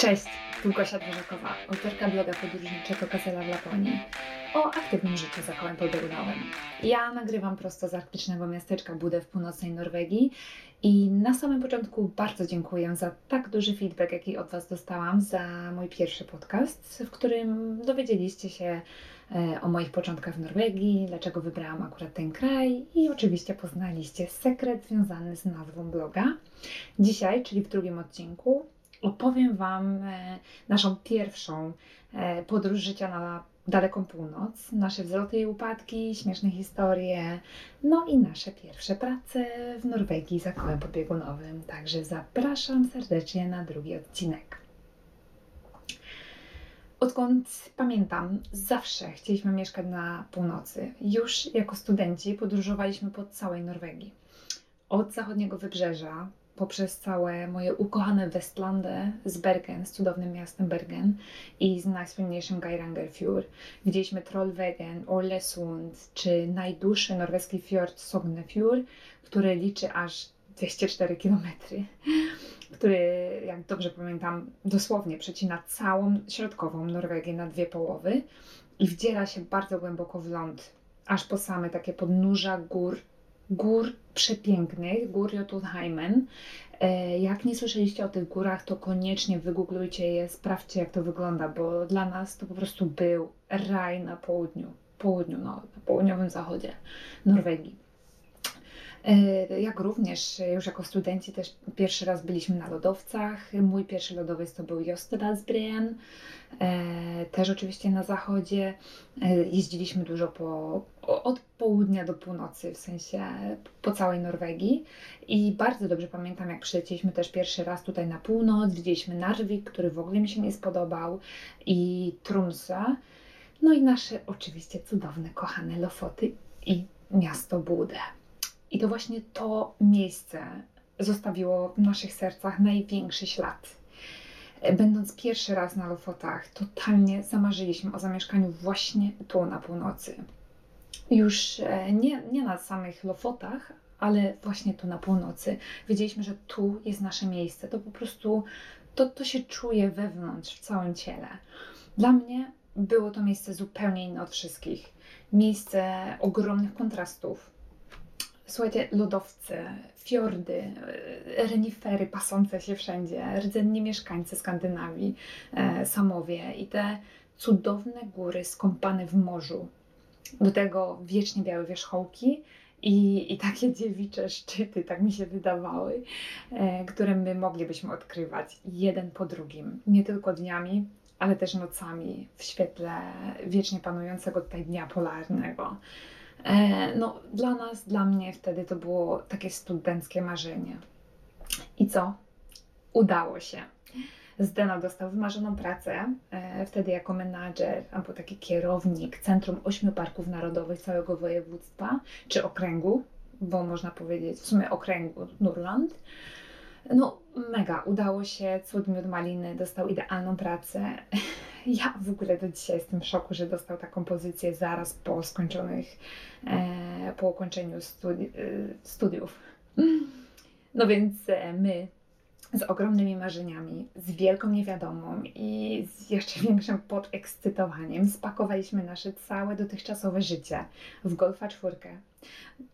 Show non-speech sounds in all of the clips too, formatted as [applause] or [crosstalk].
Cześć, tu Gosia Dworzakowa, autorka bloga podróżniczego Gazela w Laponii o aktywnym życiu za kołem podbiegunowym. Ja nagrywam prosto z arktycznego miasteczka Budę w północnej Norwegii i na samym początku bardzo dziękuję za tak duży feedback, jaki od Was dostałam za mój pierwszy podcast, w którym dowiedzieliście się o moich początkach w Norwegii, dlaczego wybrałam akurat ten kraj i oczywiście poznaliście sekret związany z nazwą bloga. Dzisiaj, czyli w drugim odcinku, opowiem Wam e, naszą pierwszą e, podróż życia na daleką północ, nasze wzloty i upadki, śmieszne historie, no i nasze pierwsze prace w Norwegii za kołem podbiegunowym. Także zapraszam serdecznie na drugi odcinek. Odkąd pamiętam, zawsze chcieliśmy mieszkać na północy. Już jako studenci podróżowaliśmy po całej Norwegii. Od zachodniego wybrzeża poprzez całe moje ukochane Westlandy z Bergen, z cudownym miastem Bergen i z najsłynniejszym Geirangerfjord. Widzieliśmy Trollvegen, Orlesund czy najdłuższy norweski fiord Sognefjord, który liczy aż 204 km, który, jak dobrze pamiętam, dosłownie przecina całą środkową Norwegię na dwie połowy i wdziera się bardzo głęboko w ląd, aż po same takie podnóża gór gór przepięknych, gór Jotunheimen. E, jak nie słyszeliście o tych górach, to koniecznie wygooglujcie je, sprawdźcie jak to wygląda, bo dla nas to po prostu był raj na południu, południu, no, na południowym zachodzie Norwegii. E, jak również już jako studenci też pierwszy raz byliśmy na lodowcach. Mój pierwszy lodowiec to był Jostedalsbreen, e, też oczywiście na zachodzie. E, jeździliśmy dużo po, od południa do północy, w sensie po całej Norwegii. I bardzo dobrze pamiętam, jak przylecieliśmy też pierwszy raz tutaj na północ. Widzieliśmy Narvik, który w ogóle mi się nie spodobał, i Tromsø. No i nasze oczywiście cudowne, kochane Lofoty i miasto Budę. I to właśnie to miejsce zostawiło w naszych sercach największy ślad. Będąc pierwszy raz na Lofotach, totalnie zamarzyliśmy o zamieszkaniu właśnie tu na północy. Już e, nie, nie na samych Lofotach, ale właśnie tu na północy. Wiedzieliśmy, że tu jest nasze miejsce. To po prostu to, to się czuje wewnątrz, w całym ciele. Dla mnie było to miejsce zupełnie inne od wszystkich. Miejsce ogromnych kontrastów, Słuchajcie, lodowce, fiordy, e, renifery pasące się wszędzie, rdzenni mieszkańcy Skandynawii, e, Samowie i te cudowne góry skąpane w morzu. Do tego wiecznie białe wierzchołki i, i takie [laughs] dziewicze szczyty, tak mi się wydawały, e, które my moglibyśmy odkrywać jeden po drugim, nie tylko dniami, ale też nocami w świetle wiecznie panującego tutaj dnia polarnego. E, no, dla nas, dla mnie wtedy to było takie studenckie marzenie. I co? Udało się. Zdena dostał wymarzoną pracę, e, wtedy jako menadżer albo taki kierownik Centrum Ośmiu Parków Narodowych całego województwa, czy okręgu, bo można powiedzieć w sumie okręgu Nurland. No, mega, udało się, cud miód maliny, dostał idealną pracę. [laughs] Ja w ogóle do dzisiaj jestem w szoku, że dostał taką pozycję zaraz po skończonych, e, po ukończeniu studi e, studiów. No więc e, my z ogromnymi marzeniami, z wielką niewiadomą i z jeszcze [laughs] większym podekscytowaniem spakowaliśmy nasze całe dotychczasowe życie w Golfa czwórkę,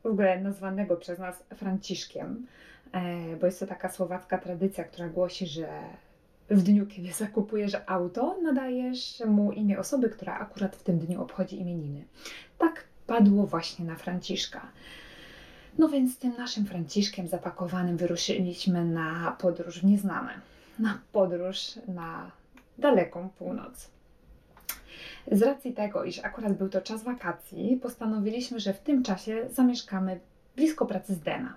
w ogóle nazwanego przez nas Franciszkiem, bo jest to taka słowacka tradycja, która głosi, że w dniu, kiedy zakupujesz auto, nadajesz mu imię osoby, która akurat w tym dniu obchodzi imieniny. Tak padło właśnie na Franciszka. No więc tym naszym Franciszkiem zapakowanym wyruszyliśmy na podróż w nieznane. Na podróż na daleką północ. Z racji tego, iż akurat był to czas wakacji, postanowiliśmy, że w tym czasie zamieszkamy blisko pracy z Dena.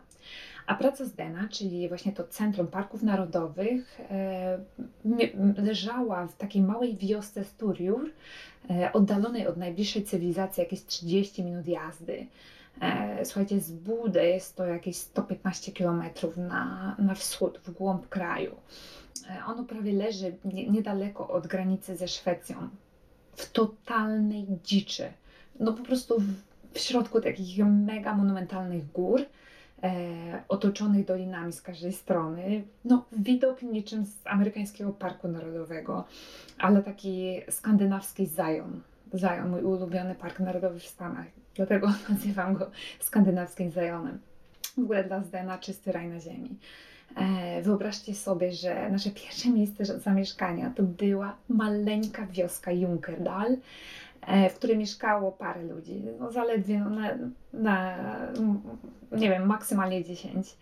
A praca Zdena, czyli właśnie to Centrum Parków Narodowych, e, leżała w takiej małej wiosce Sturiur, e, oddalonej od najbliższej cywilizacji jakieś 30 minut jazdy. E, słuchajcie, z Budy jest to jakieś 115 km na, na wschód, w głąb kraju. Ono prawie leży niedaleko od granicy ze Szwecją, w totalnej dziczy. No po prostu w, w środku takich mega monumentalnych gór otoczonych dolinami z każdej strony. No, widok niczym z amerykańskiego parku narodowego, ale taki skandynawski Zion. Zion, mój ulubiony park narodowy w Stanach. Dlatego [laughs] nazywam go skandynawskim Zionem. W ogóle dla Zdena czysty raj na ziemi. E, wyobraźcie sobie, że nasze pierwsze miejsce zamieszkania to była maleńka wioska Junkerdal, e, w której mieszkało parę ludzi, no zaledwie no, na, na, nie wiem, maksymalnie 10.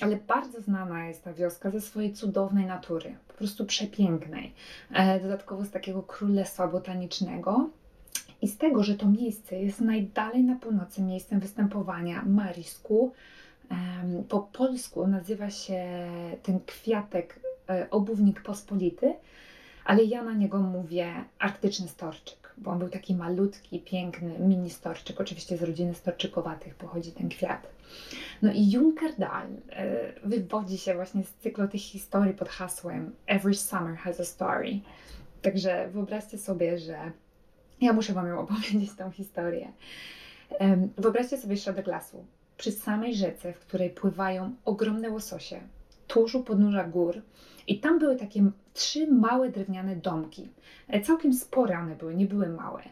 ale bardzo znana jest ta wioska ze swojej cudownej natury, po prostu przepięknej. E, dodatkowo z takiego królestwa botanicznego i z tego, że to miejsce jest najdalej na północy miejscem występowania marisku, po polsku nazywa się ten kwiatek e, obównik pospolity, ale ja na niego mówię arktyczny storczyk, bo on był taki malutki, piękny, mini storczyk. Oczywiście z rodziny storczykowatych pochodzi ten kwiat. No i Junkerdal e, wywodzi się właśnie z cyklu tych historii pod hasłem Every summer has a story. Także wyobraźcie sobie, że ja muszę Wam ją opowiedzieć, tą historię. Wyobraźcie sobie środek lasu przy samej rzece, w której pływają ogromne łososie, tuż u podnóża gór. I tam były takie trzy małe drewniane domki. E, całkiem spore one były, nie były małe.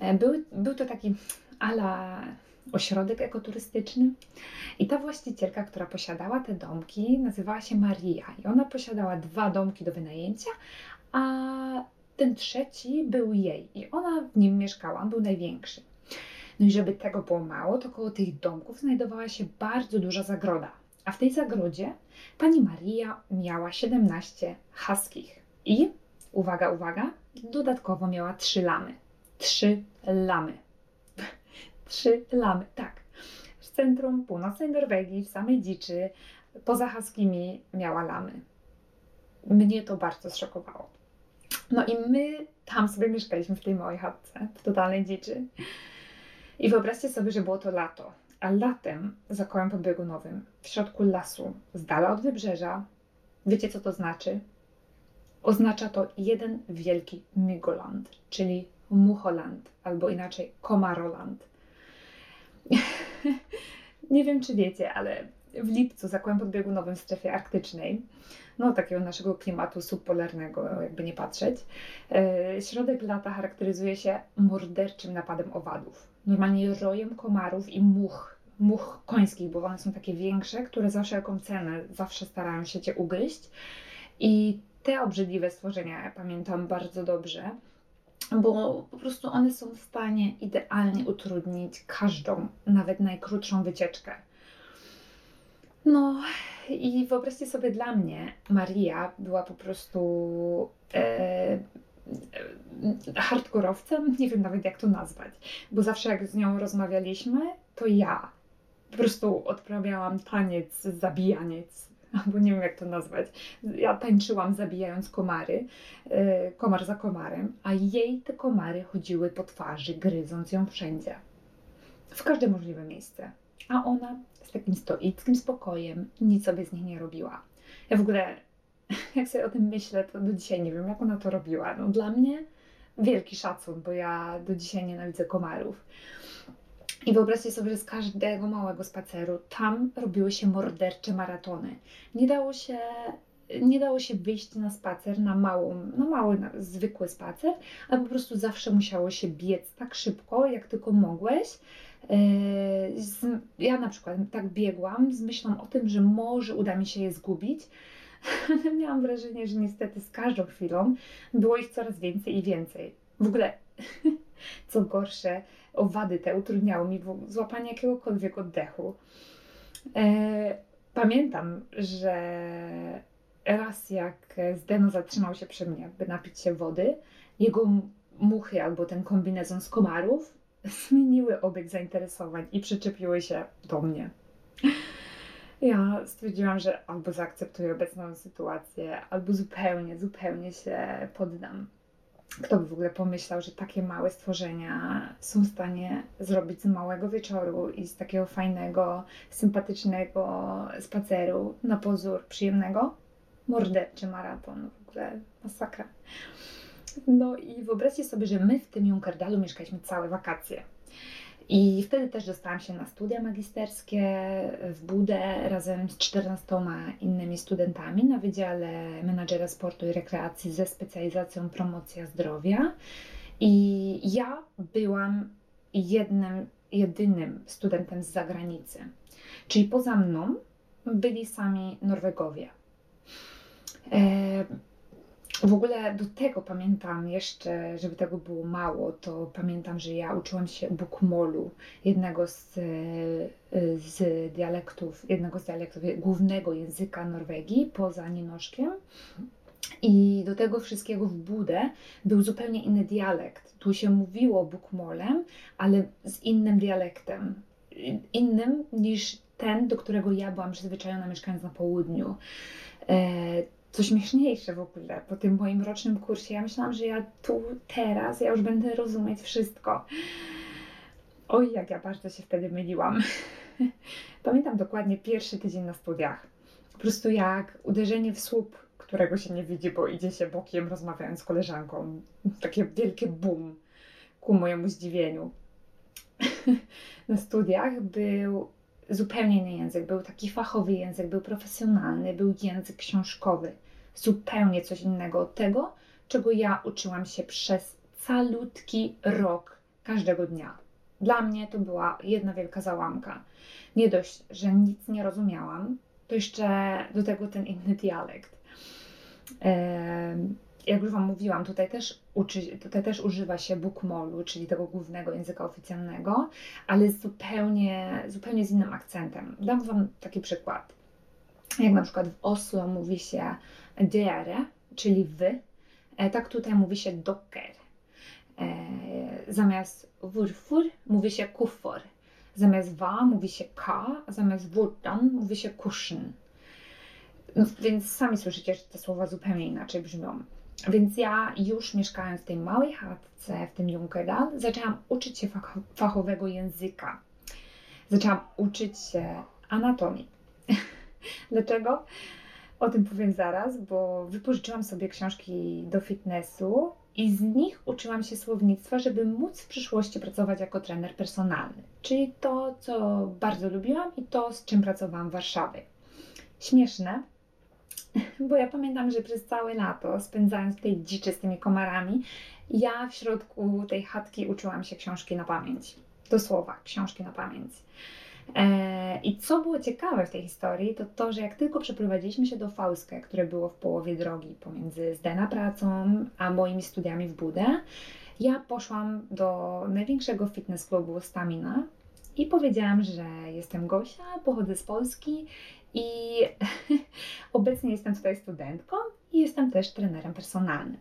E, były, był to taki ala ośrodek ekoturystyczny. I ta właścicielka, która posiadała te domki, nazywała się Maria. I ona posiadała dwa domki do wynajęcia, a ten trzeci był jej. I ona w nim mieszkała, on był największy. No i żeby tego było mało, to koło tych domków znajdowała się bardzo duża zagroda. A w tej zagrodzie pani Maria miała 17 haskich. I, uwaga, uwaga, dodatkowo miała trzy lamy. Trzy lamy. [laughs] trzy lamy, tak. W centrum północnej Norwegii, w samej dziczy, poza haskimi miała lamy. Mnie to bardzo zszokowało. No i my tam sobie mieszkaliśmy w tej małej chatce, w totalnej dziczy. I wyobraźcie sobie, że było to lato, a latem za kołem podbiegunowym, w środku lasu, z dala od wybrzeża, wiecie co to znaczy? Oznacza to jeden wielki Migoland, czyli Mucholand, albo inaczej Komaroland. [laughs] Nie wiem, czy wiecie, ale w lipcu za kołem podbiegunowym w strefie arktycznej, no takiego naszego klimatu subpolarnego, jakby nie patrzeć, e, środek lata charakteryzuje się morderczym napadem owadów normalnie rojem komarów i much, much końskich, bo one są takie większe, które za wszelką cenę zawsze starają się cię ugryźć. I te obrzydliwe stworzenia pamiętam bardzo dobrze, bo po prostu one są w stanie idealnie utrudnić każdą, nawet najkrótszą wycieczkę. No i wyobraźcie sobie dla mnie, Maria była po prostu e, hardkorowcem, nie wiem nawet jak to nazwać, bo zawsze jak z nią rozmawialiśmy, to ja po prostu odprawiałam taniec, zabijaniec, [laughs] albo nie wiem jak to nazwać. Ja tańczyłam zabijając komary, yy, komar za komarem, a jej te komary chodziły po twarzy, gryząc ją wszędzie. W każde możliwe miejsce. A ona z takim stoickim spokojem nic sobie z nich nie robiła. Ja w ogóle [laughs] jak sobie o tym myślę, to do dzisiaj nie wiem, jak ona to robiła. No, dla mnie wielki szacun, bo ja do dzisiaj nienawidzę komarów. I wyobraźcie sobie, że z każdego małego spaceru tam robiły się mordercze maratony. Nie dało się, nie dało się wyjść na spacer, na, małą, na mały, na zwykły spacer, ale po prostu zawsze musiało się biec tak szybko, jak tylko mogłeś. Yy, ja na przykład tak biegłam z myślą o tym, że może uda mi się je zgubić, [laughs] ale miałam wrażenie, że niestety z każdą chwilą było ich coraz więcej i więcej. W ogóle, [laughs] co gorsze, owady te utrudniały mi złapanie jakiegokolwiek oddechu. E, pamiętam, że raz jak Zdeno zatrzymał się przy mnie, by napić się wody, jego muchy albo ten kombinezon z komarów [laughs] zmieniły obieg zainteresowań i przyczepiły się do mnie. Ja stwierdziłam, że albo zaakceptuję obecną sytuację, albo zupełnie, zupełnie się poddam. Kto by w ogóle pomyślał, że takie małe stworzenia są w stanie zrobić z małego wieczoru i z takiego fajnego, sympatycznego spaceru na pozór przyjemnego morderczy maraton. W ogóle masakra. No i wyobraźcie sobie, że my w tym Junkerdalu mieszkaliśmy całe wakacje. I wtedy też dostałam się na studia magisterskie w Budę razem z 14 innymi studentami na Wydziale Menadżera Sportu i Rekreacji ze specjalizacją promocja zdrowia. I ja byłam jednym, jedynym studentem z zagranicy. Czyli poza mną byli sami Norwegowie. E, w ogóle do tego pamiętam jeszcze, żeby tego było mało, to pamiętam, że ja uczyłam się bukmolu, jednego z, e, z dialektów, jednego z dialektów głównego języka Norwegii poza nienoszkiem. I do tego wszystkiego w Budę był zupełnie inny dialekt. Tu się mówiło bukmolem, ale z innym dialektem. Innym niż ten, do którego ja byłam przyzwyczajona mieszkając na południu. Co śmieszniejsze w ogóle, po tym moim rocznym kursie, ja myślałam, że ja tu, teraz, ja już będę rozumieć wszystko. Oj, jak ja bardzo się wtedy myliłam. [laughs] Pamiętam dokładnie pierwszy tydzień na studiach. Po prostu jak uderzenie w słup, którego się nie widzi, bo idzie się bokiem rozmawiając z koleżanką. Takie wielkie bum ku mojemu zdziwieniu. [laughs] na studiach był zupełnie inny język. Był taki fachowy język, był profesjonalny, był język książkowy. Zupełnie coś innego od tego, czego ja uczyłam się przez calutki rok każdego dnia. Dla mnie to była jedna wielka załamka. Nie dość, że nic nie rozumiałam, to jeszcze do tego ten inny dialekt. Jak już Wam mówiłam, tutaj też, uczy, tutaj też używa się bookmolu, czyli tego głównego języka oficjalnego, ale zupełnie, zupełnie z innym akcentem. Dam Wam taki przykład. Jak na przykład w Oslo mówi się dere, czyli wy, e, tak tutaj mówi się docker. E, zamiast wurfur mówi się kufor. Zamiast wa mówi się ka, a zamiast wurdan mówi się kuszyn. No, więc sami słyszycie, że te słowa zupełnie inaczej brzmią. Więc ja już mieszkając w tej małej chatce, w tym Junkerdal, zaczęłam uczyć się fachowego języka. Zaczęłam uczyć się anatomii. [laughs] Dlaczego? O tym powiem zaraz, bo wypożyczyłam sobie książki do fitnessu i z nich uczyłam się słownictwa, żeby móc w przyszłości pracować jako trener personalny. Czyli to, co bardzo lubiłam i to, z czym pracowałam w Warszawie. Śmieszne, bo ja pamiętam, że przez całe lato, spędzając tej dziczy z tymi komarami, ja w środku tej chatki uczyłam się książki na pamięć. Do słowa, książki na pamięć. E, I co było ciekawe w tej historii, to to, że jak tylko przeprowadziliśmy się do Fauskę, które było w połowie drogi pomiędzy Zdena pracą a moimi studiami w Budę, ja poszłam do największego fitness klubu Stamina i powiedziałam, że jestem Gosia, pochodzę z Polski i [laughs] obecnie jestem tutaj studentką i jestem też trenerem personalnym.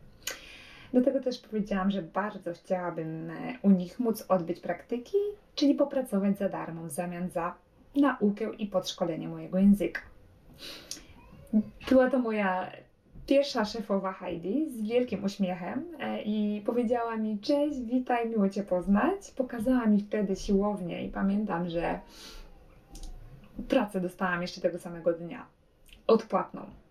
Do tego też powiedziałam, że bardzo chciałabym e, u nich móc odbyć praktyki, czyli popracować za darmo w zamian za naukę i podszkolenie mojego języka. Była to moja pierwsza szefowa Heidi z wielkim uśmiechem e, i powiedziała mi: Cześć, witaj, miło Cię poznać. Pokazała mi wtedy siłownię i pamiętam, że pracę dostałam jeszcze tego samego dnia. Odpłatną.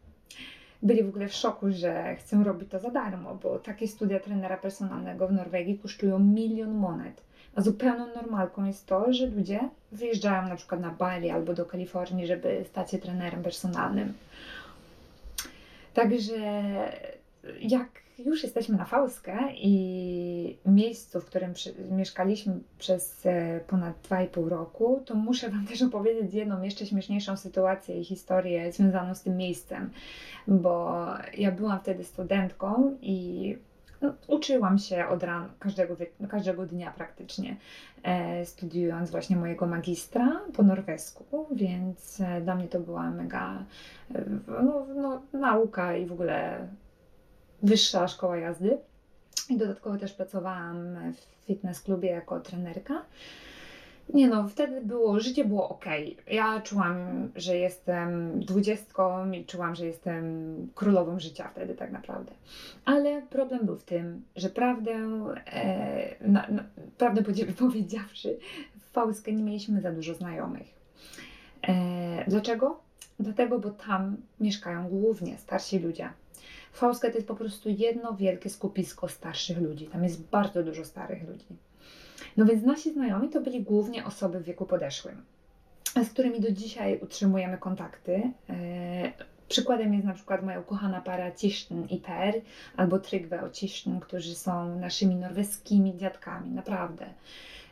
Byli w ogóle w szoku, że chcę robić to za darmo, bo takie studia trenera personalnego w Norwegii kosztują milion monet. A zupełną normalką jest to, że ludzie wyjeżdżają na przykład na Bali albo do Kalifornii, żeby stać się trenerem personalnym. Także jak już jesteśmy na Fauskę i miejscu, w którym przy, mieszkaliśmy przez e, ponad 2,5 roku, to muszę Wam [laughs] też opowiedzieć jedną jeszcze śmieszniejszą sytuację i historię związaną z tym miejscem, bo ja byłam wtedy studentką i no, uczyłam się od ran każdego, każdego dnia praktycznie, e, studiując właśnie mojego magistra po norwesku, więc e, dla mnie to była mega no, no, nauka i w ogóle wyższa szkoła jazdy. I dodatkowo też pracowałam w fitness klubie jako trenerka. Nie no, wtedy było, życie było ok. Ja czułam, że jestem dwudziestką i czułam, że jestem królową życia wtedy tak naprawdę. Ale problem był w tym, że prawdę, e, na, na, prawdę [laughs] powiedziawszy, w Polsce nie mieliśmy za dużo znajomych. E, dlaczego? Dlatego, bo tam mieszkają głównie starsi ludzie. Fausket to jest po prostu jedno wielkie skupisko starszych ludzi. Tam jest bardzo dużo starych ludzi. No więc nasi znajomi to byli głównie osoby w wieku podeszłym, z którymi do dzisiaj utrzymujemy kontakty. E, przykładem jest na przykład moja ukochana para Ciszyn i Per, albo Trygve o którzy są naszymi norweskimi dziadkami, naprawdę.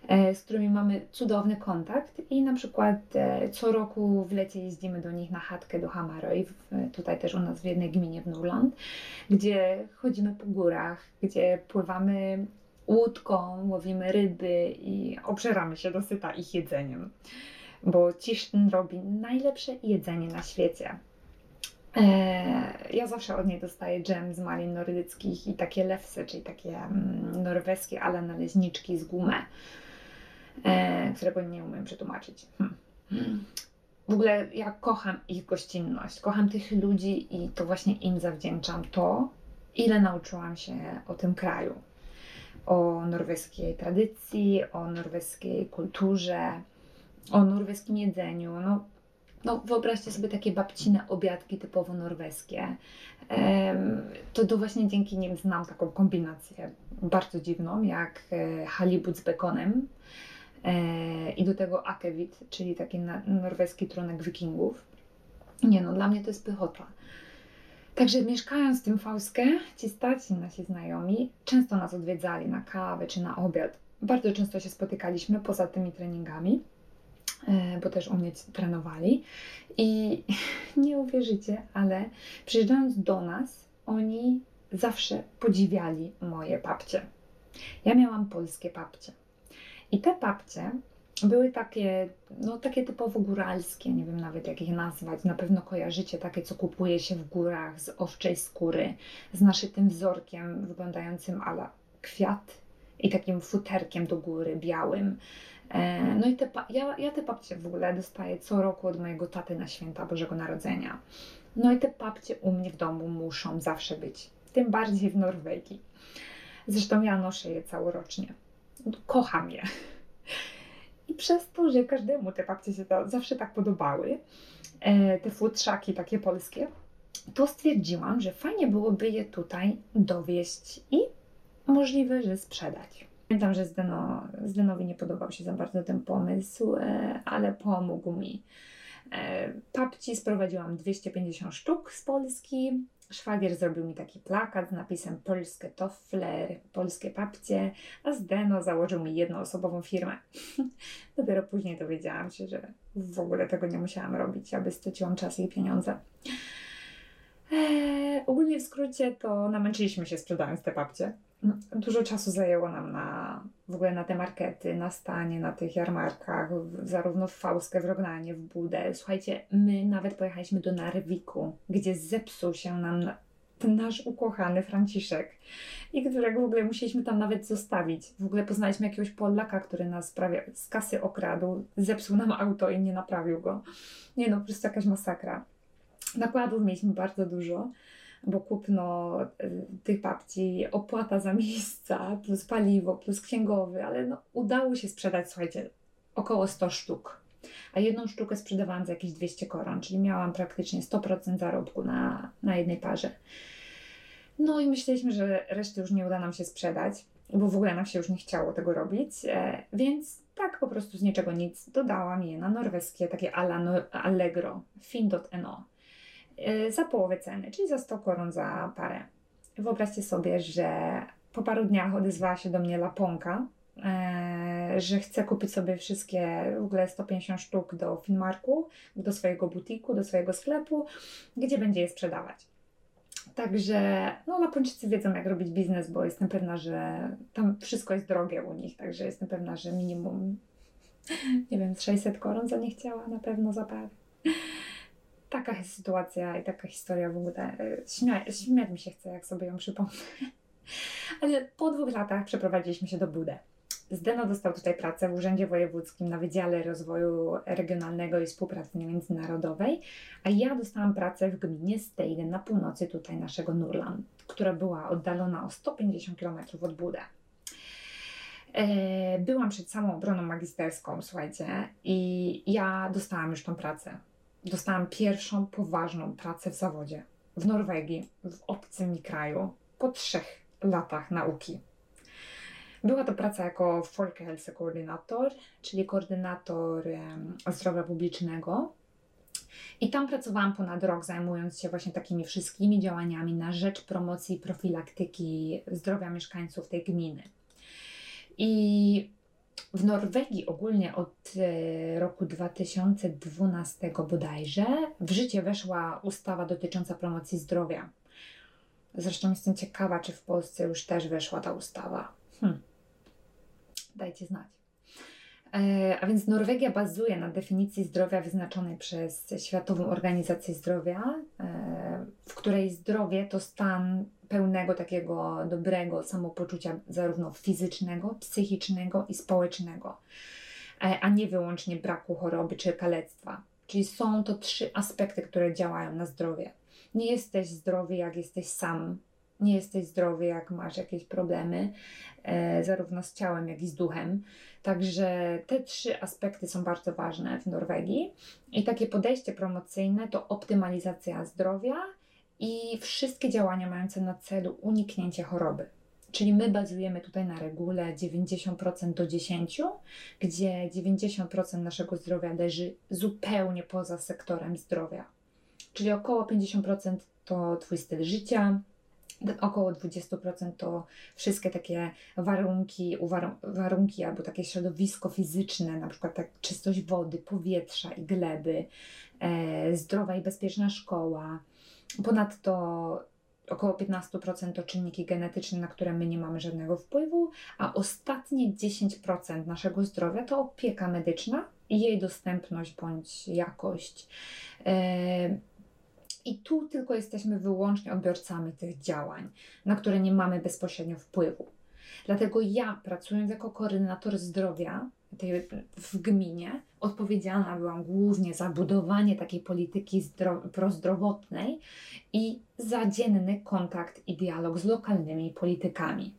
E, z którymi mamy cudowny kontakt i na przykład e, co roku w lecie jeździmy do nich na chatkę do Hamaroj, tutaj też u nas w jednej gminie w Nurland, gdzie chodzimy po górach, gdzie pływamy łódką, łowimy ryby i obżeramy się dosyta ich jedzeniem, bo Ciszyn robi najlepsze jedzenie na świecie. E, ja zawsze od niej dostaję dżem z malin nordyckich i takie lewsy, czyli takie mm, norweskie, ale naleźniczki z gumę e, którego nie umiem przetłumaczyć. Hmm. W ogóle ja kocham ich gościnność, kocham tych ludzi i to właśnie im zawdzięczam to, ile nauczyłam się o tym kraju, o norweskiej tradycji, o norweskiej kulturze, o norweskim jedzeniu. No, no wyobraźcie sobie takie babcine obiadki typowo norweskie. To, to właśnie dzięki nim znam taką kombinację bardzo dziwną, jak e, halibut z bekonem i do tego akewit, czyli taki norweski tronek wikingów. Nie no, dla mnie to jest pychota. Także mieszkając w tym Fauskę, ci starsi nasi znajomi często nas odwiedzali na kawę czy na obiad. Bardzo często się spotykaliśmy poza tymi treningami, e, bo też u mnie trenowali. I [laughs] nie uwierzycie, ale przyjeżdżając do nas, oni zawsze podziwiali moje papcie. Ja miałam polskie papcie. I te papcie były takie, no takie typowo góralskie, nie wiem nawet jak je nazwać. Na pewno kojarzycie takie, co kupuje się w górach z owczej skóry, z naszytym wzorkiem wyglądającym ala kwiat i takim futerkiem do góry białym. E, no i te, ja, ja te papcie w ogóle dostaję co roku od mojego taty na święta Bożego Narodzenia. No i te papcie u mnie w domu muszą zawsze być, tym bardziej w Norwegii. Zresztą ja noszę je całorocznie kocham je. I przez to, że każdemu te papcie się zawsze tak podobały, e, te futrzaki takie polskie, to stwierdziłam, że fajnie byłoby je tutaj dowieść i możliwe, że sprzedać. Pamiętam, że Zdeno, Zdenowi nie podobał się za bardzo ten pomysł, e, ale pomógł mi. E, papci sprowadziłam 250 sztuk z Polski, Szwagier zrobił mi taki plakat z napisem polskie tofle, polskie papcie, a Zdeno założył mi jednoosobową firmę. [laughs] Dopiero później dowiedziałam się, że w ogóle tego nie musiałam robić, aby straciłam czas i pieniądze. Eee, ogólnie w skrócie to namęczyliśmy się sprzedając te papcie. Dużo czasu zajęło nam na w ogóle na te markety, na stanie, na tych jarmarkach, zarówno w Fauskę, w Rognanie, w Budę. Słuchajcie, my nawet pojechaliśmy do Narwiku, gdzie zepsuł się nam ten nasz ukochany Franciszek i którego w ogóle musieliśmy tam nawet zostawić. W ogóle poznaliśmy jakiegoś Polaka, który nas prawie z kasy okradł, zepsuł nam auto i nie naprawił go. Nie no, po prostu jakaś masakra. Nakładów mieliśmy bardzo dużo bo kupno y, tych babci, opłata za miejsca, plus paliwo, plus księgowy, ale no, udało się sprzedać, słuchajcie, około 100 sztuk. A jedną sztukę sprzedawałam za jakieś 200 koron, czyli miałam praktycznie 100% zarobku na, na jednej parze. No i myśleliśmy, że reszty już nie uda nam się sprzedać, bo w ogóle nam się już nie chciało tego robić, e, więc tak po prostu z niczego nic dodałam je na norweskie, takie ala Allegro, fin.no. Y, za połowę ceny, czyli za 100 koron za parę. Wyobraźcie sobie, że po paru dniach odezwała się do mnie Laponka, e, że chce kupić sobie wszystkie, w ogóle 150 sztuk do Finmarku, do swojego butiku, do swojego sklepu, gdzie będzie je sprzedawać. Także no, Lapończycy wiedzą, jak robić biznes, bo jestem pewna, że tam wszystko jest drogie u nich, także jestem pewna, że minimum, [laughs] nie wiem, 600 koron za nie chciała na pewno za parę taka sytuacja i taka historia w ogóle. E, śmia śmiać mi się chce, jak sobie ją przypomnę. [laughs] Ale po dwóch latach przeprowadziliśmy się do Budę. Zdeno dostał tutaj pracę w Urzędzie Wojewódzkim na Wydziale Rozwoju Regionalnego i Współpracy Międzynarodowej, a ja dostałam pracę w gminie Stejden na północy tutaj naszego Nurland, która była oddalona o 150 km od Budę. E, byłam przed samą obroną magisterską, słuchajcie, i ja dostałam już tą pracę dostałam pierwszą poważną pracę w zawodzie w Norwegii, w obcym mi kraju, po trzech latach nauki. Była to praca jako Folkhälsokoordynator, czyli koordynator zdrowia publicznego. I tam pracowałam ponad rok, zajmując się właśnie takimi wszystkimi działaniami na rzecz promocji i profilaktyki zdrowia mieszkańców tej gminy. I w Norwegii ogólnie od e, roku 2012 bodajże w życie weszła ustawa dotycząca promocji zdrowia. Zresztą jestem ciekawa, czy w Polsce już też weszła ta ustawa. Hm. Dajcie znać. E, a więc Norwegia bazuje na definicji zdrowia wyznaczonej przez Światową Organizację Zdrowia, e, w której zdrowie to stan pełnego takiego dobrego samopoczucia, zarówno fizycznego, psychicznego i społecznego, e, a nie wyłącznie braku choroby czy kalectwa. Czyli są to trzy aspekty, które działają na zdrowie. Nie jesteś zdrowy, jak jesteś sam nie jesteś zdrowy, jak masz jakieś problemy, e, zarówno z ciałem, jak i z duchem. Także te trzy aspekty są bardzo ważne w Norwegii. I takie podejście promocyjne to optymalizacja zdrowia i wszystkie działania mające na celu uniknięcie choroby. Czyli my bazujemy tutaj na regule 90% do 10%, gdzie 90% naszego zdrowia leży zupełnie poza sektorem zdrowia. Czyli około 50% to Twój styl życia, około 20% to wszystkie takie warunki, warunki albo takie środowisko fizyczne, na przykład tak czystość wody, powietrza i gleby, e, zdrowa i bezpieczna szkoła. Ponadto około 15% to czynniki genetyczne, na które my nie mamy żadnego wpływu, a ostatnie 10% naszego zdrowia to opieka medyczna i jej dostępność bądź jakość. E, i tu tylko jesteśmy wyłącznie odbiorcami tych działań, na które nie mamy bezpośrednio wpływu. Dlatego ja, pracując jako koordynator zdrowia w gminie, odpowiedzialna byłam głównie za budowanie takiej polityki prozdrowotnej i za dzienny kontakt i dialog z lokalnymi politykami.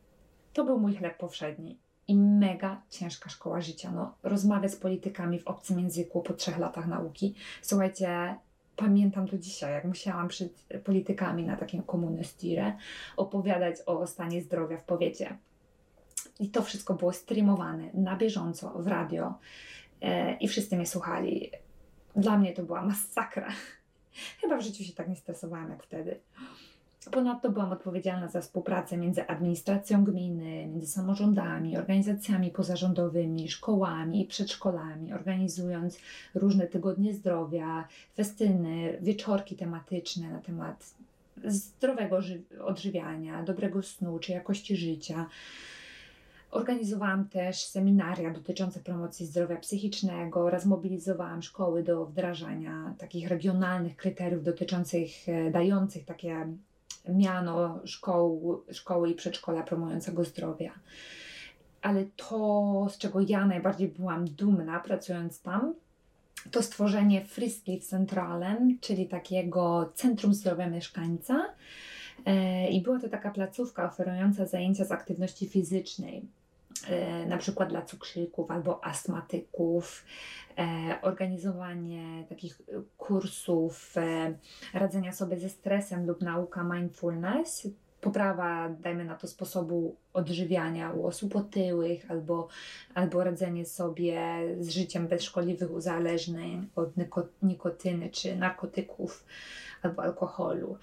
To był mój chleb powszedni i mega ciężka szkoła życia. No, rozmawiać z politykami w obcym języku po trzech latach nauki. Słuchajcie, pamiętam do dzisiaj, jak musiałam przed politykami na takim komunistire opowiadać o stanie zdrowia w powiecie. I to wszystko było streamowane na bieżąco w radio e, i wszyscy mnie słuchali. Dla mnie to była masakra. [laughs] Chyba w życiu się tak nie stresowałam jak wtedy. Ponadto byłam odpowiedzialna za współpracę między administracją gminy, między samorządami, organizacjami pozarządowymi, szkołami i przedszkolami, organizując różne tygodnie zdrowia, festyny, wieczorki tematyczne na temat zdrowego odżywiania, dobrego snu czy jakości życia. Organizowałam też seminaria dotyczące promocji zdrowia psychicznego oraz mobilizowałam szkoły do wdrażania takich regionalnych kryteriów dotyczących, e, dających takie miano szkoł, szkoły i przedszkola promującego zdrowia. Ale to, z czego ja najbardziej byłam dumna pracując tam, to stworzenie Friskliv Centralen, czyli takiego centrum zdrowia mieszkańca. E, I była to taka placówka oferująca zajęcia z aktywności fizycznej. E, na przykład dla cukrzyków albo astmatyków, e, organizowanie takich kursów e, radzenia sobie ze stresem lub nauka mindfulness, poprawa, dajmy na to, sposobu odżywiania u osób otyłych, albo, albo radzenie sobie z życiem bez szkodliwych uzależnień od nikotyny czy narkotyków albo alkoholu.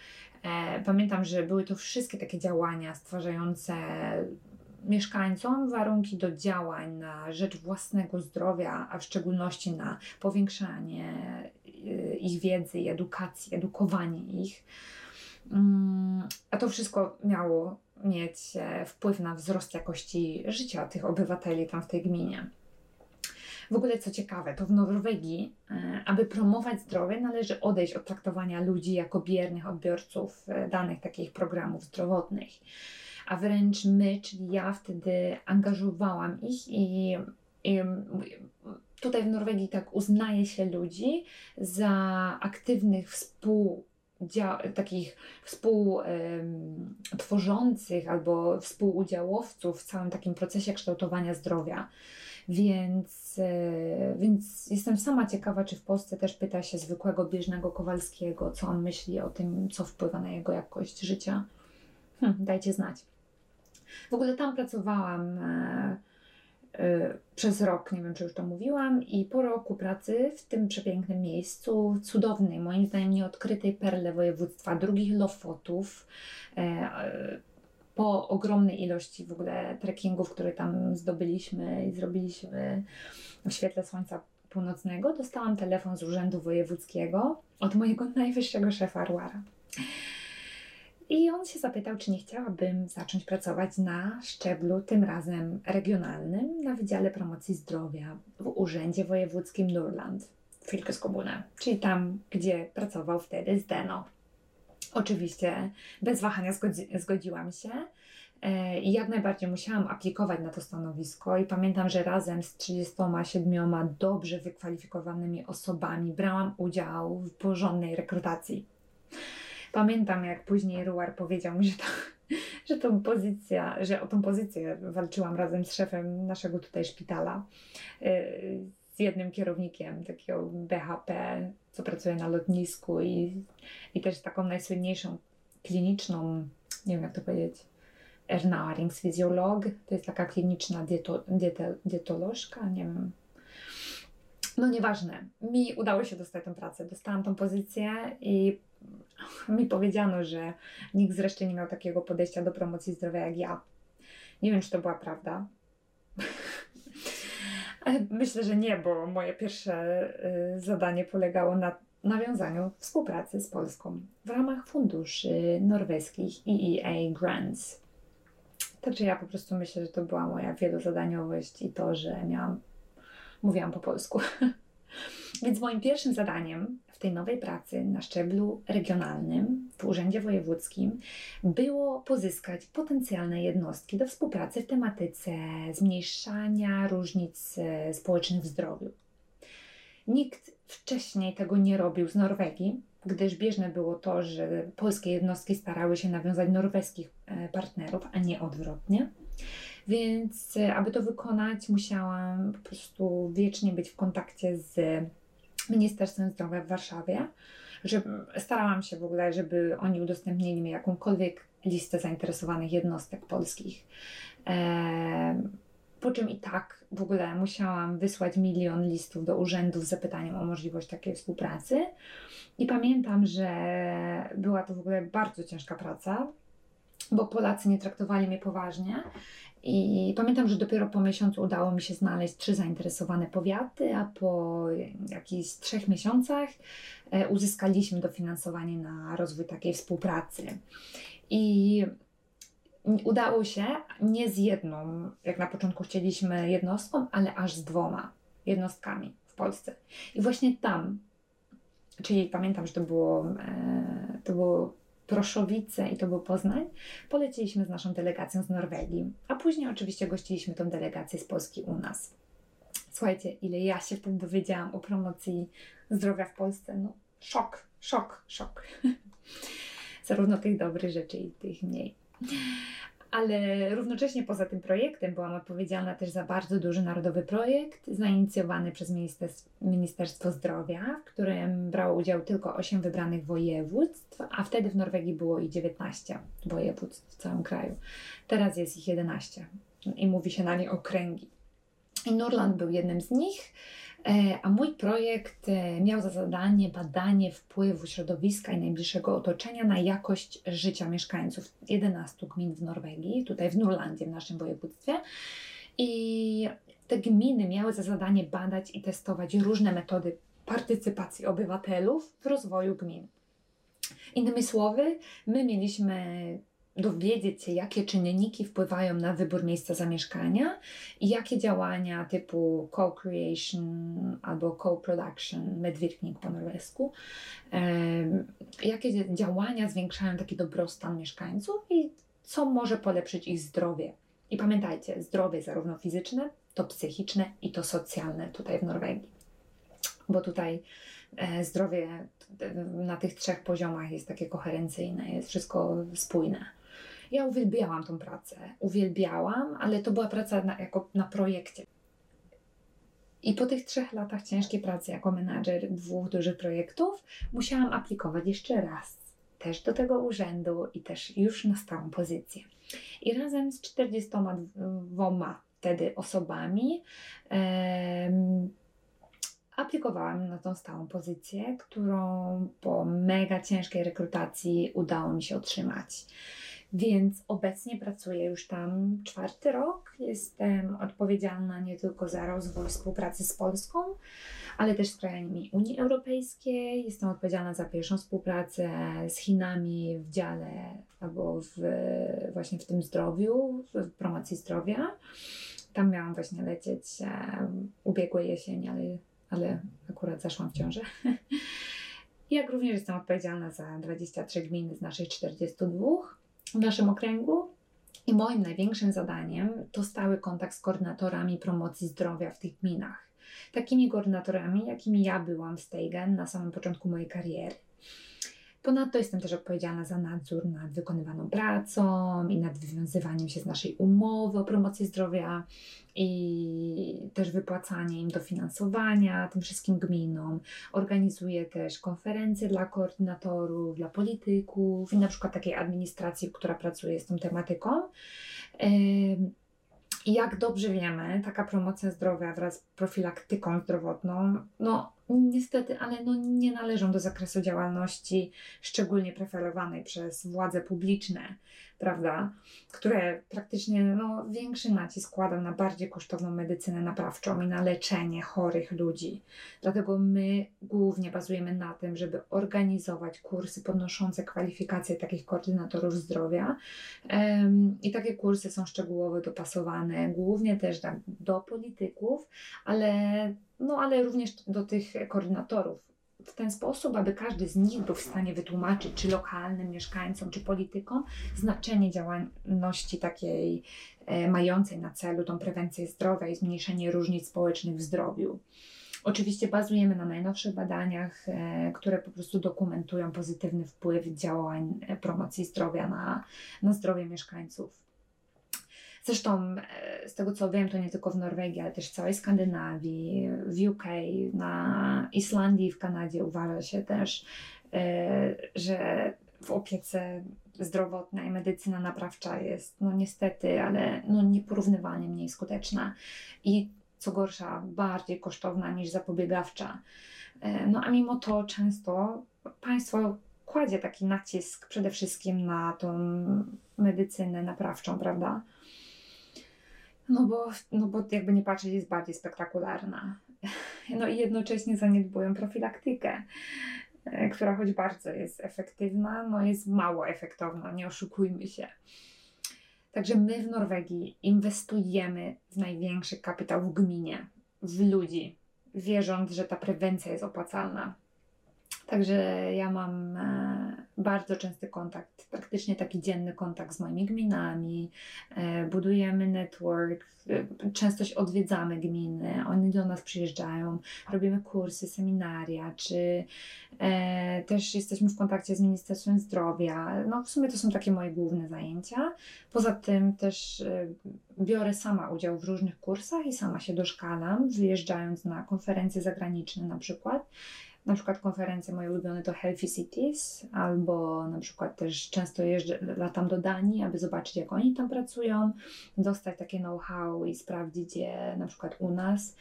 Pamiętam, że były to wszystkie takie działania stwarzające mieszkańcom warunki do działań na rzecz własnego zdrowia, a w szczególności na powiększanie y, ich wiedzy i edukacji, edukowanie ich. Mm, a to wszystko miało mieć e, wpływ na wzrost jakości życia tych obywateli tam w tej gminie. W ogóle co ciekawe, to w Norwegii, e, aby promować zdrowie, należy odejść od traktowania ludzi jako biernych odbiorców e, danych takich programów zdrowotnych a wręcz my, czyli ja wtedy angażowałam ich i, i tutaj w Norwegii tak uznaje się ludzi za aktywnych współ takich współtworzących albo współudziałowców w całym takim procesie kształtowania zdrowia. Więc, e, więc jestem sama ciekawa, czy w Polsce też pyta się zwykłego bieżnego Kowalskiego, co on myśli o tym, co wpływa na jego jakość życia. Hm, dajcie znać. W ogóle tam pracowałam e, e, przez rok, nie wiem czy już to mówiłam, i po roku pracy w tym przepięknym miejscu, cudownej, moim zdaniem nieodkrytej perle województwa, drugich Lofotów, e, po ogromnej ilości w ogóle trekkingów, które tam zdobyliśmy i zrobiliśmy w świetle słońca północnego, dostałam telefon z Urzędu Wojewódzkiego od mojego [laughs] najwyższego szefa Arwara. I on się zapytał, czy nie chciałabym zacząć pracować na szczeblu, tym razem regionalnym, na Wydziale Promocji Zdrowia w Urzędzie Wojewódzkim Nurland w Fylkeskomune, czyli tam, gdzie pracował wtedy Zdeno. Oczywiście bez wahania zgodzi zgodziłam się e, i jak najbardziej musiałam aplikować na to stanowisko i pamiętam, że razem z 37 dobrze wykwalifikowanymi osobami brałam udział w porządnej rekrutacji. Pamiętam, jak później Ruar powiedział mi, że, to, [laughs] że tą pozycja, że o tą pozycję walczyłam razem z szefem naszego tutaj szpitala, e, z jednym kierownikiem takiego BHP, co pracuje na lotnisku i, i też taką najsłynniejszą kliniczną, nie wiem jak to powiedzieć, ernäringsfizjolog, to jest taka kliniczna dieto, diete, dietolożka, nie wiem. No nieważne, mi udało się dostać tę pracę, dostałam tą pozycję i mi powiedziano, że nikt zresztą nie miał takiego podejścia do promocji zdrowia jak ja. Nie wiem, czy to była prawda. [laughs] Myślę, że nie, bo moje pierwsze y, zadanie polegało na nawiązaniu współpracy z Polską w ramach funduszy norweskich EEA Grants. Także ja po prostu myślę, że to była moja wielozadaniowość i to, że miałam, mówiłam po polsku. [laughs] Więc moim pierwszym zadaniem tej nowej pracy na szczeblu regionalnym w Urzędzie Wojewódzkim było pozyskać potencjalne jednostki do współpracy w tematyce zmniejszania różnic e, społecznych w zdrowiu. Nikt wcześniej tego nie robił z Norwegii, gdyż bieżne było to, że polskie jednostki starały się nawiązać norweskich e, partnerów, a nie odwrotnie. Więc e, aby to wykonać, musiałam po prostu wiecznie być w kontakcie z Ministerstwem Zdrowia w Warszawie. Że starałam się w ogóle, żeby oni udostępnili mi jakąkolwiek listę zainteresowanych jednostek polskich. E, po czym i tak w ogóle musiałam wysłać milion listów do urzędów z zapytaniem o możliwość takiej współpracy. I pamiętam, że była to w ogóle bardzo ciężka praca, bo Polacy nie traktowali mnie poważnie. I pamiętam, że dopiero po miesiącu udało mi się znaleźć trzy zainteresowane powiaty, a po jakichś trzech miesiącach e, uzyskaliśmy dofinansowanie na rozwój takiej współpracy. I udało się nie z jedną, jak na początku chcieliśmy jednostką, ale aż z dwoma jednostkami w Polsce. I właśnie tam, czyli pamiętam, że to było, e, to było Proszowice i to był Poznań, poleciliśmy z naszą delegacją z Norwegii, a później oczywiście gościliśmy tą delegację z Polski u nas. Słuchajcie, ile ja się dowiedziałam o promocji zdrowia w Polsce, no szok, szok, szok. [laughs] Zarówno tych dobrych rzeczy i tych mniej ale równocześnie poza tym projektem byłam odpowiedzialna też za bardzo duży narodowy projekt zainicjowany przez Ministerstwo Zdrowia, w którym brało udział tylko 8 wybranych województw, a wtedy w Norwegii było i 19 województw w całym kraju. Teraz jest ich 11 i mówi się na nie okręgi. I Nurland był jednym z nich. E, a mój projekt e, miał za zadanie badanie wpływu środowiska i najbliższego otoczenia na jakość życia mieszkańców 11 gmin w Norwegii, tutaj w Nurlandzie, w naszym województwie. I te gminy miały za zadanie badać i testować różne metody partycypacji obywatelów w rozwoju gmin. Innymi słowy, my mieliśmy dowiedzieć się, jakie czynniki wpływają na wybór miejsca zamieszkania i jakie działania typu co-creation albo co-production, medwirkning po norwesku, jakie działania zwiększają taki dobrostan mieszkańców i co może polepszyć ich zdrowie. I pamiętajcie, zdrowie zarówno fizyczne, to psychiczne i to socjalne tutaj w Norwegii. Bo tutaj e, zdrowie na tych trzech poziomach jest takie koherencyjne, jest wszystko spójne. Ja uwielbiałam tą pracę, uwielbiałam, ale to była praca na, jako na projekcie. I po tych trzech latach ciężkiej pracy jako menadżer dwóch dużych projektów, musiałam aplikować jeszcze raz, też do tego urzędu i też już na stałą pozycję. I razem z 42 wtedy osobami aplikowałam na tą stałą pozycję, którą po mega ciężkiej rekrutacji udało mi się otrzymać. Więc obecnie pracuję już tam czwarty rok. Jestem odpowiedzialna nie tylko za rozwój współpracy z Polską, ale też z krajami Unii Europejskiej. Jestem odpowiedzialna za pierwszą współpracę z Chinami w dziale albo w, właśnie w tym zdrowiu, w promocji zdrowia. Tam miałam właśnie lecieć ubiegłej jesieni, ale, ale akurat zaszłam w ciążę. [laughs] Jak również jestem odpowiedzialna za 23 gminy z naszych 42 w naszym okręgu. I moim największym zadaniem to stały kontakt z koordynatorami promocji zdrowia w tych gminach. Takimi koordynatorami, jakimi ja byłam w Steigen na samym początku mojej kariery. Ponadto jestem też odpowiedzialna za nadzór nad wykonywaną pracą i nad wywiązywaniem się z naszej umowy o promocji zdrowia i też wypłacanie im dofinansowania tym wszystkim gminom. Organizuję też konferencje dla koordynatorów, dla polityków i na przykład takiej administracji, która pracuje z tą tematyką. I jak dobrze wiemy, taka promocja zdrowia wraz z profilaktyką zdrowotną, no niestety, ale no nie należą do zakresu działalności szczególnie preferowanej przez władze publiczne prawda, które praktycznie no, większy nacisk kładą na bardziej kosztowną medycynę naprawczą i na leczenie chorych ludzi. Dlatego my głównie bazujemy na tym, żeby organizować kursy podnoszące kwalifikacje takich koordynatorów zdrowia. I takie kursy są szczegółowo dopasowane głównie też do polityków, ale, no, ale również do tych koordynatorów w ten sposób, aby każdy z nich był w stanie wytłumaczyć, czy lokalnym mieszkańcom, czy politykom, znaczenie działalności takiej e, mającej na celu tą prewencję zdrowia i zmniejszenie różnic społecznych w zdrowiu. Oczywiście bazujemy na najnowszych badaniach, e, które po prostu dokumentują pozytywny wpływ działań e, promocji zdrowia na, na zdrowie mieszkańców. Zresztą e, z tego co wiem, to nie tylko w Norwegii, ale też w całej Skandynawii, w UK, na Islandii, w Kanadzie uważa się też, e, że w opiece zdrowotnej medycyna naprawcza jest no niestety, ale no nieporównywalnie mniej skuteczna i co gorsza, bardziej kosztowna niż zapobiegawcza. E, no a mimo to często państwo kładzie taki nacisk przede wszystkim na tą medycynę naprawczą, prawda? No bo, no bo jakby nie patrzeć, jest bardziej spektakularna. [laughs] No i jednocześnie zaniedbują profilaktykę, e, która choć bardzo jest efektywna, no jest mało efektowna, nie oszukujmy się. Także my w Norwegii inwestujemy w największy kapitał w gminie, w ludzi, wierząc, że ta prewencja jest opłacalna. Także ja mam e, bardzo częsty kontakt, praktycznie taki dzienny kontakt z moimi gminami, e, budujemy network, e, często odwiedzamy gminy, oni do nas przyjeżdżają, robimy kursy, seminaria, czy też jesteśmy w kontakcie z Ministerstwem Zdrowia. No w sumie to są takie moje główne zajęcia. Poza tym też biorę sama udział w różnych kursach i sama się doszkalam, wyjeżdżając na konferencje zagraniczne na przykład na przykład konferencje moje ulubione to Healthy Cities, albo na przykład też często jeżdżę, latam do Danii, aby zobaczyć jak oni tam pracują, dostać takie know-how i sprawdzić je na przykład u nas.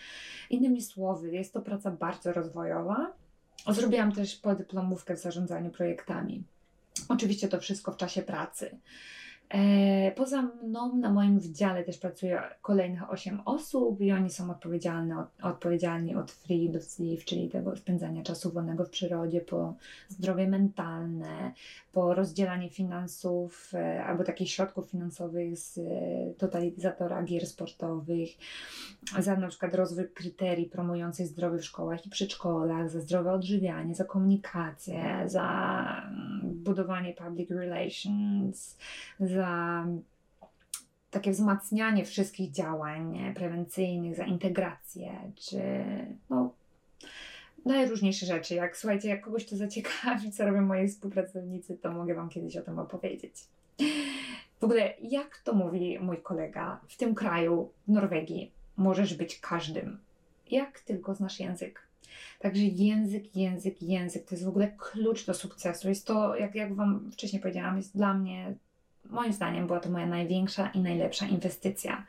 Innymi słowy, jest to praca bardzo rozwojowa. Zrobiłam też podyplomówkę w zarządzaniu projektami. Oczywiście to wszystko w czasie pracy. E, poza mną na moim wydziale też pracuje kolejnych 8 osób i oni są odpowiedzialni od, free do sleep, czyli tego spędzania czasu wolnego w przyrodzie, po zdrowie mentalne, po rozdzielanie finansów e, albo takich środków finansowych z e, totalizatora gier sportowych, za na przykład rozwój kryterii promujących zdrowie w szkołach i przedszkolach, za zdrowe odżywianie, za komunikację, za mm, budowanie public relations, za takie wzmacnianie wszystkich działań prewencyjnych, za integrację, czy no, najróżniejsze rzeczy. Jak słuchajcie, jak kogoś to zaciekawi, co robią moi współpracownicy, to mogę Wam kiedyś o tym opowiedzieć. W ogóle, jak to mówi mój kolega, w tym kraju, w Norwegii, możesz być każdym. Jak tylko znasz język. Także język, język, język to jest w ogóle klucz do sukcesu. Jest to, jak, jak Wam wcześniej powiedziałam, jest dla mnie moim zdaniem była to moja największa i najlepsza inwestycja.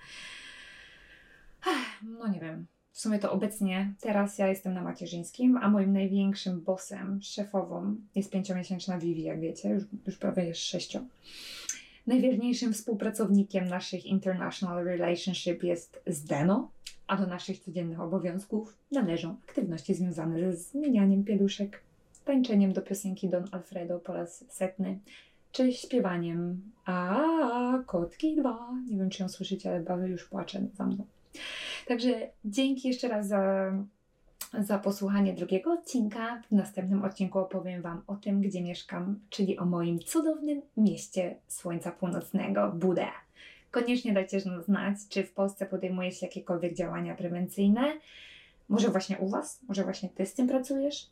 No nie wiem. W sumie to obecnie, teraz ja jestem na macierzyńskim, a moim największym bossem, szefową jest pięciomiesięczna Vivi, jak wiecie, już, już prawie jest sześcio. Najwierniejszym współpracownikiem naszych international relationship jest Zdeno, a do naszych codziennych obowiązków należą aktywności związane ze zmienianiem pieluszek, tańczeniem do piosenki Don Alfredo po raz setny, czy śpiewaniem A kotki dwa. Nie wiem, czy ją słyszycie, ale bawy już płacze za mną. Także dzięki jeszcze raz za, za posłuchanie drugiego odcinka. W następnym odcinku opowiem Wam o tym, gdzie mieszkam, czyli o moim cudownym mieście Słońca Północnego, Budę. Koniecznie dajcie znać, czy w Polsce podejmuje się jakiekolwiek działania prewencyjne. Może właśnie u Was? Może właśnie Ty z tym pracujesz?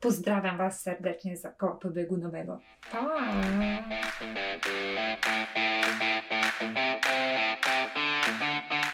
Pozdrawiam Was serdecznie z koła pobiegunowego. Pa!